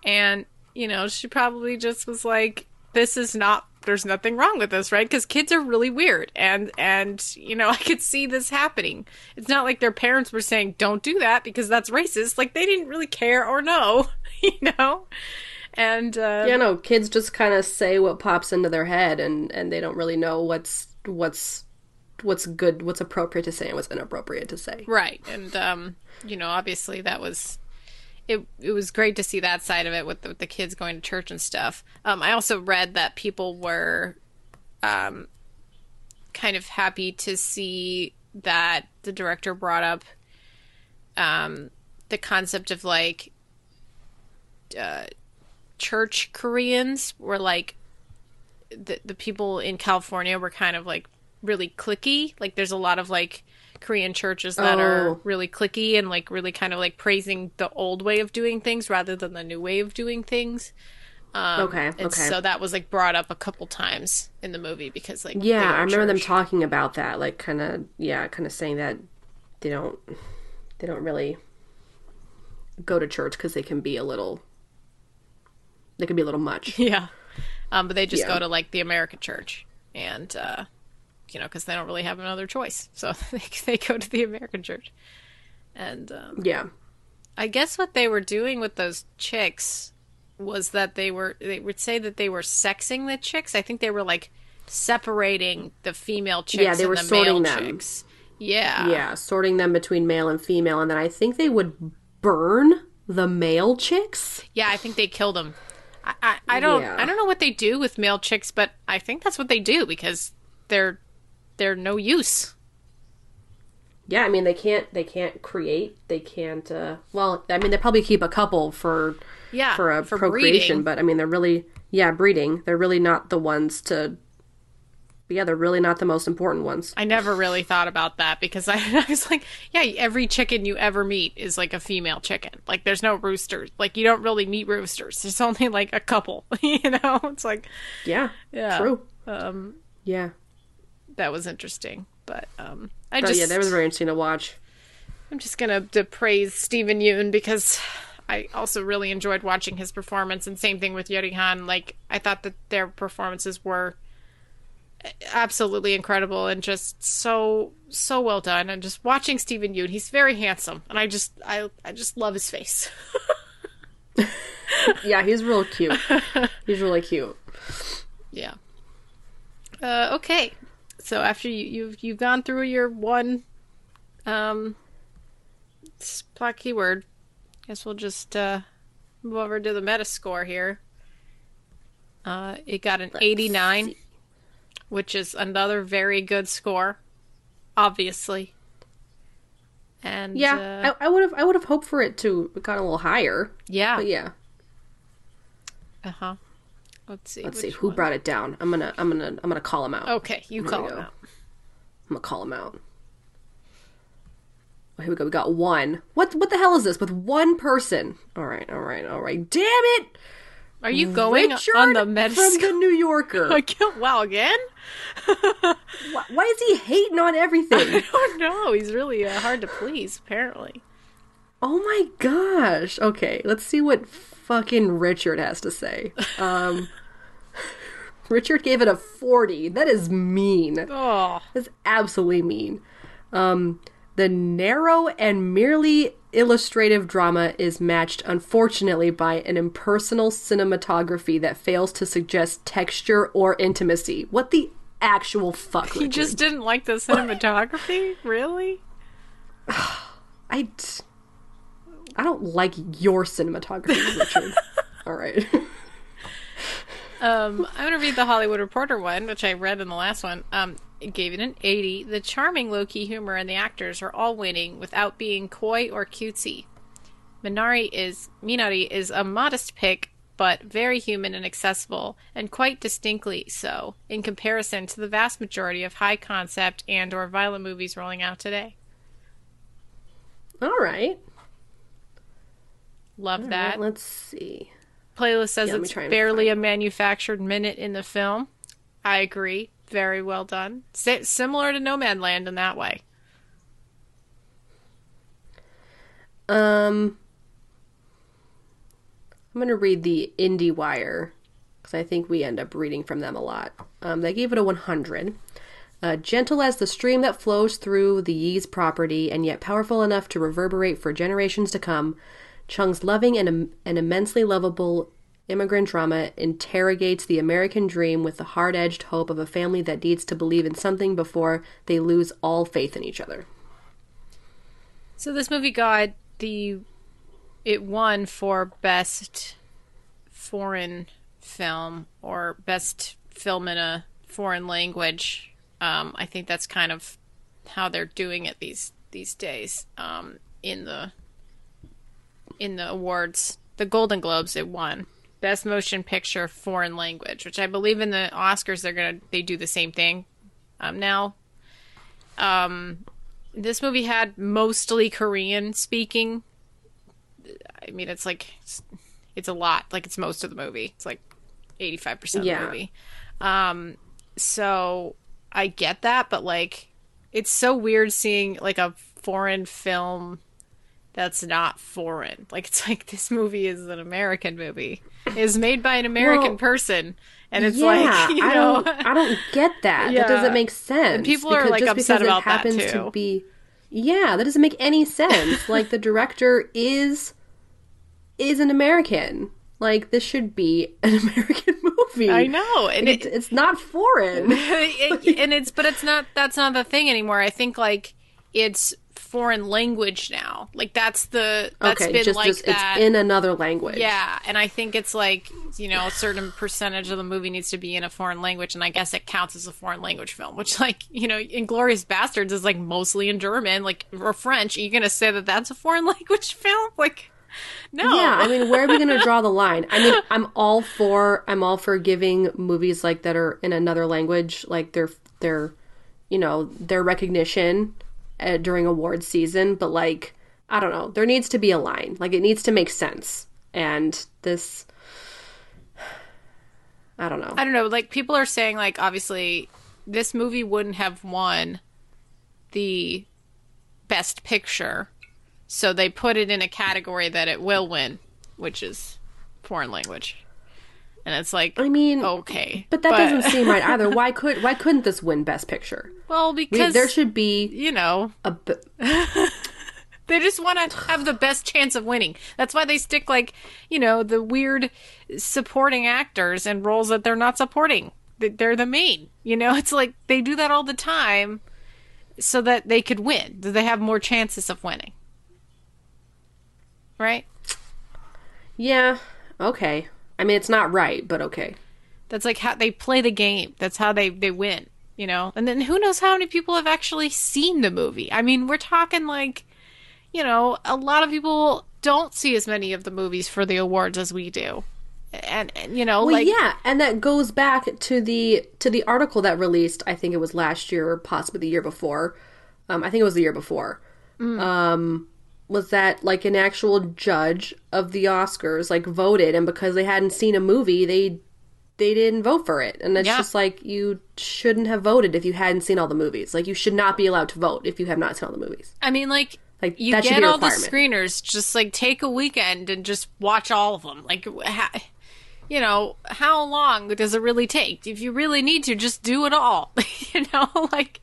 and you know, she probably just was like, "This is not. There's nothing wrong with this, right? Because kids are really weird, and and you know, I could see this happening. It's not like their parents were saying, "Don't do that," because that's racist. Like they didn't really care or know, you know. And uh, yeah no kids just kind of say what pops into their head and and they don't really know what's what's what's good what's appropriate to say and what's inappropriate to say Right. And um, you know, obviously that was it it was great to see that side of it with the, with the kids going to church and stuff. Um I also read that people were um kind of happy to see that the director brought up um the concept of like uh church Koreans were like the the people in California were kind of like really clicky. Like there's a lot of like Korean churches that are Oh. really clicky and like really kind of like praising the old way of doing things rather than the new way of doing things. Um, Okay, and okay. so that was like brought up a couple times in the movie because like yeah i remember them talking about that like kind of yeah kind of saying that they don't they don't really go to church because they can be a little they can be a little much Yeah. Um, but they just Yeah. go to like the American church and, uh, you know, because they don't really have another choice. So they, they go to the American church. And, um, yeah I guess what they were doing with those chicks was that they were they would say that they were sexing the chicks. I think they were like separating the female chicks Yeah, they were the sorting them. chicks. Yeah. yeah, sorting them between male and female, and then I think they would burn the male chicks. Yeah, I think they killed them. I, I, I don't Yeah. I don't know what they do with male chicks, but I think that's what they do because they're they're no use. Yeah, I mean they can't they can't create, they can't. uh Well, I mean they probably keep a couple for Yeah, for a for procreation, breeding. but I mean they're really yeah breeding. They're really not the ones to. Yeah, they're really not the most important ones. I never really thought about that because I, I was like, yeah, every chicken you ever meet is like a female chicken. Like, there's no roosters. Like, you don't really meet roosters. There's only like a couple. you know, it's like Yeah, Yeah. true. um, Yeah, that was interesting. But um, I but just yeah, that was very interesting to watch. I'm just gonna to praise Steven Yeun because I also really enjoyed watching his performance, and same thing with Yeri Han. Like I thought that their performances were absolutely incredible and just so so well done. And just watching Steven Yeun, he's very handsome, and I just I I just love his face. Yeah, he's real cute. he's really cute. yeah. Uh, okay, so after you you've you've gone through your one um plot keyword, guess we'll just uh move over to the Metascore here. Uh, it got an 89, which is another very good score, obviously. And Yeah, uh, I, I would have I would have hoped for it to have gone a little higher. yeah, But yeah, uh huh. Let's see. let's see who one? brought it down. I'm gonna I'm gonna I'm gonna call him out. Okay, you There call him go. out. I'm gonna call him out. Oh, here we go. We got one. What what the hell is this with one person? All right, all right, all right. Damn it! Are you going Richard on the from the New Yorker. wow, again? why, why is he hating on everything? Oh no, he's really uh, hard to please. Apparently. oh my gosh. Okay, let's see what fucking Richard has to say. Um, Richard gave it a forty. That is mean. Oh, That's absolutely mean. Um, the narrow and merely illustrative drama is matched, unfortunately, by an impersonal cinematography that fails to suggest texture or intimacy. What the actual fuck? he just didn't like the cinematography. really? I. d- I don't like your cinematography, Richard. All right. Um, I'm gonna read the Hollywood Reporter one, which I read in the last one. Um, it gave it an 80. The charming low-key humor and the actors are all winning without being coy or cutesy. Minari is Minari is a modest pick, but very human and accessible, and quite distinctly so in comparison to the vast majority of high concept and or violent movies rolling out today. All right. Love that. Let's see. Playlist says Yeah, it's barely a manufactured minute in the film. I agree. Very well done. Si- similar to Nomadland in that way. Um, I'm gonna read the IndieWire because I think we end up reading from them a lot. Um, they gave it a 100. Uh, gentle as the stream that flows through the Yi's property, and yet powerful enough to reverberate for generations to come, Chung's loving and, im- and immensely lovable immigrant drama interrogates the American dream with the hard edged hope of a family that needs to believe in something before they lose all faith in each other. So this movie got the it won for best foreign film or best film in a foreign language. Um, I think that's kind of how they're doing it these these days. Um, in the in the awards, the Golden Globes, it won best motion picture foreign language, which I believe in the Oscars they're gonna they do the same thing um, now. Um, this movie had mostly Korean speaking. I mean, it's like it's, it's a lot. Like it's most of the movie. It's like eighty five percent of the movie. Um, so I get that, but like, it's so weird seeing like a foreign film that's not foreign. Like it's like this movie is an American movie. It's made by an American Well, person, and it's yeah, like you I know. don't, I don't get that. Yeah. That doesn't make sense. And people are, like, just upset because about it that, happens too. to be. Yeah, that doesn't make any sense. like the director is is an American. Like this should be an American movie. I know, and It, it, it's not foreign. it- and it's but it's not that's not the thing anymore. I think like it's foreign language now. Like that's the that's okay, been just, like just that. it's in another language. Yeah, and I think it's like you know a certain percentage of the movie needs to be in a foreign language, and I guess it counts as a foreign language film. Which, like you know, Inglourious Basterds is like mostly in German, like or French. Are you gonna say that that's a foreign language film? Like, no. Yeah, I mean, where are we going to draw the line? I mean, I'm all for I'm all for giving movies like that are in another language like their their you know their recognition uh, during award season, but like I don't know, there needs to be a line. Like it needs to make sense, and this I don't know. I don't know. Like people are saying, like obviously, this movie wouldn't have won the best picture, so they put it in a category that it will win, which is foreign language. And it's like, I mean, okay, but that doesn't seem right either. Why could why couldn't this win Best Picture? well We, because there should be you know a b- They just want to have the best chance of winning. That's why they stick like, you know, the weird supporting actors in roles that they're not supporting. They- They're the main. You know, it's like they do that all the time so that they could win. That they have more chances of winning. Right? yeah. Okay. I mean, it's not right, but okay. That's like how they play the game. That's how they they win, you know? And then who knows how many people have actually seen the movie. I mean, we're talking like you know, a lot of people don't see as many of the movies for the awards as we do. And, and you know, Well, like yeah, and that goes back to the to the article that released. I think it was last year, or possibly the year before. Um, I think it was the year before. Um, was that like an actual judge of the Oscars like voted, and because they hadn't seen a movie, they they didn't vote for it, and it's Yeah. just like you shouldn't have voted if you hadn't seen all the movies. Like you should not be allowed to vote if you have not seen all the movies. I mean like Like you that get all the screeners just like take a weekend and just watch all of them. Like ha- you know, how long does it really take? If you really need to, just do it all. you know, like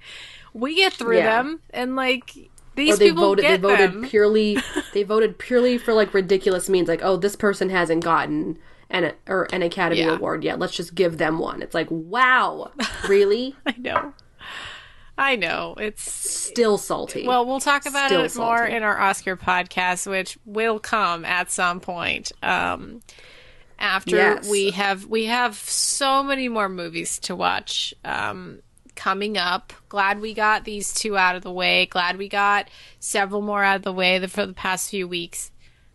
we get through Yeah. them and like these or they people voted they voted them. purely they voted purely for like ridiculous means like oh this person hasn't gotten an or an academy Yeah. award yet let's just give them one it's like wow really I know. I know. It's still salty Well, we'll talk about Still it more salty. in our Oscar podcast, which will come at some point. Um, after Yes. we have we have so many more movies to watch um, coming up. Glad we got these two out of the way. Glad we got several more out of the way for the past few weeks.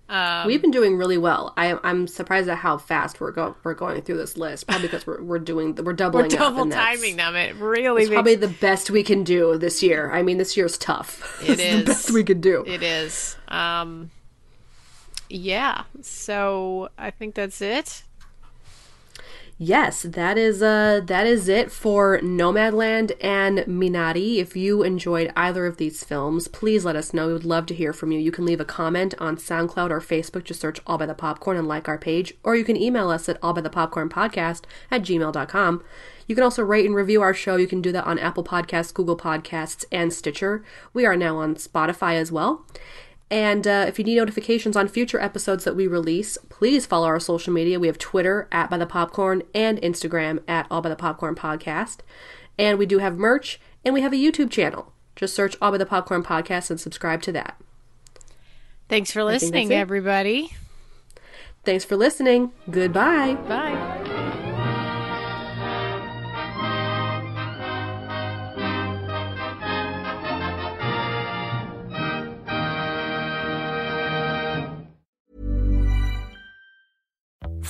Um, we've been doing really well I, i'm surprised at how fast we're going we're going through this list probably because we're, we're doing we're doubling We're double timing them. It really makes probably the best we can do this year i mean this year's tough It It's is. the best we can do It is. Um, yeah. So I think that's it. Yes, that is uh that is it for Nomadland and Minari. If you enjoyed either of these films, please let us know. We would love to hear from you. You can leave a comment on SoundCloud or Facebook. Just search All by the Popcorn and like our page, or you can email us at all by the popcorn podcast at gmail.com. You can also rate and review our show. You can do that on Apple Podcasts, Google Podcasts, and Stitcher. We are now on Spotify as well. And uh, if you need notifications on future episodes that we release, please follow our social media. We have Twitter at By the Popcorn and Instagram at All by the Popcorn Podcast. And we do have merch and we have a YouTube channel. Just search All by the Popcorn Podcast and subscribe to that. Thanks for listening, everybody. Thanks for listening. Goodbye. Bye.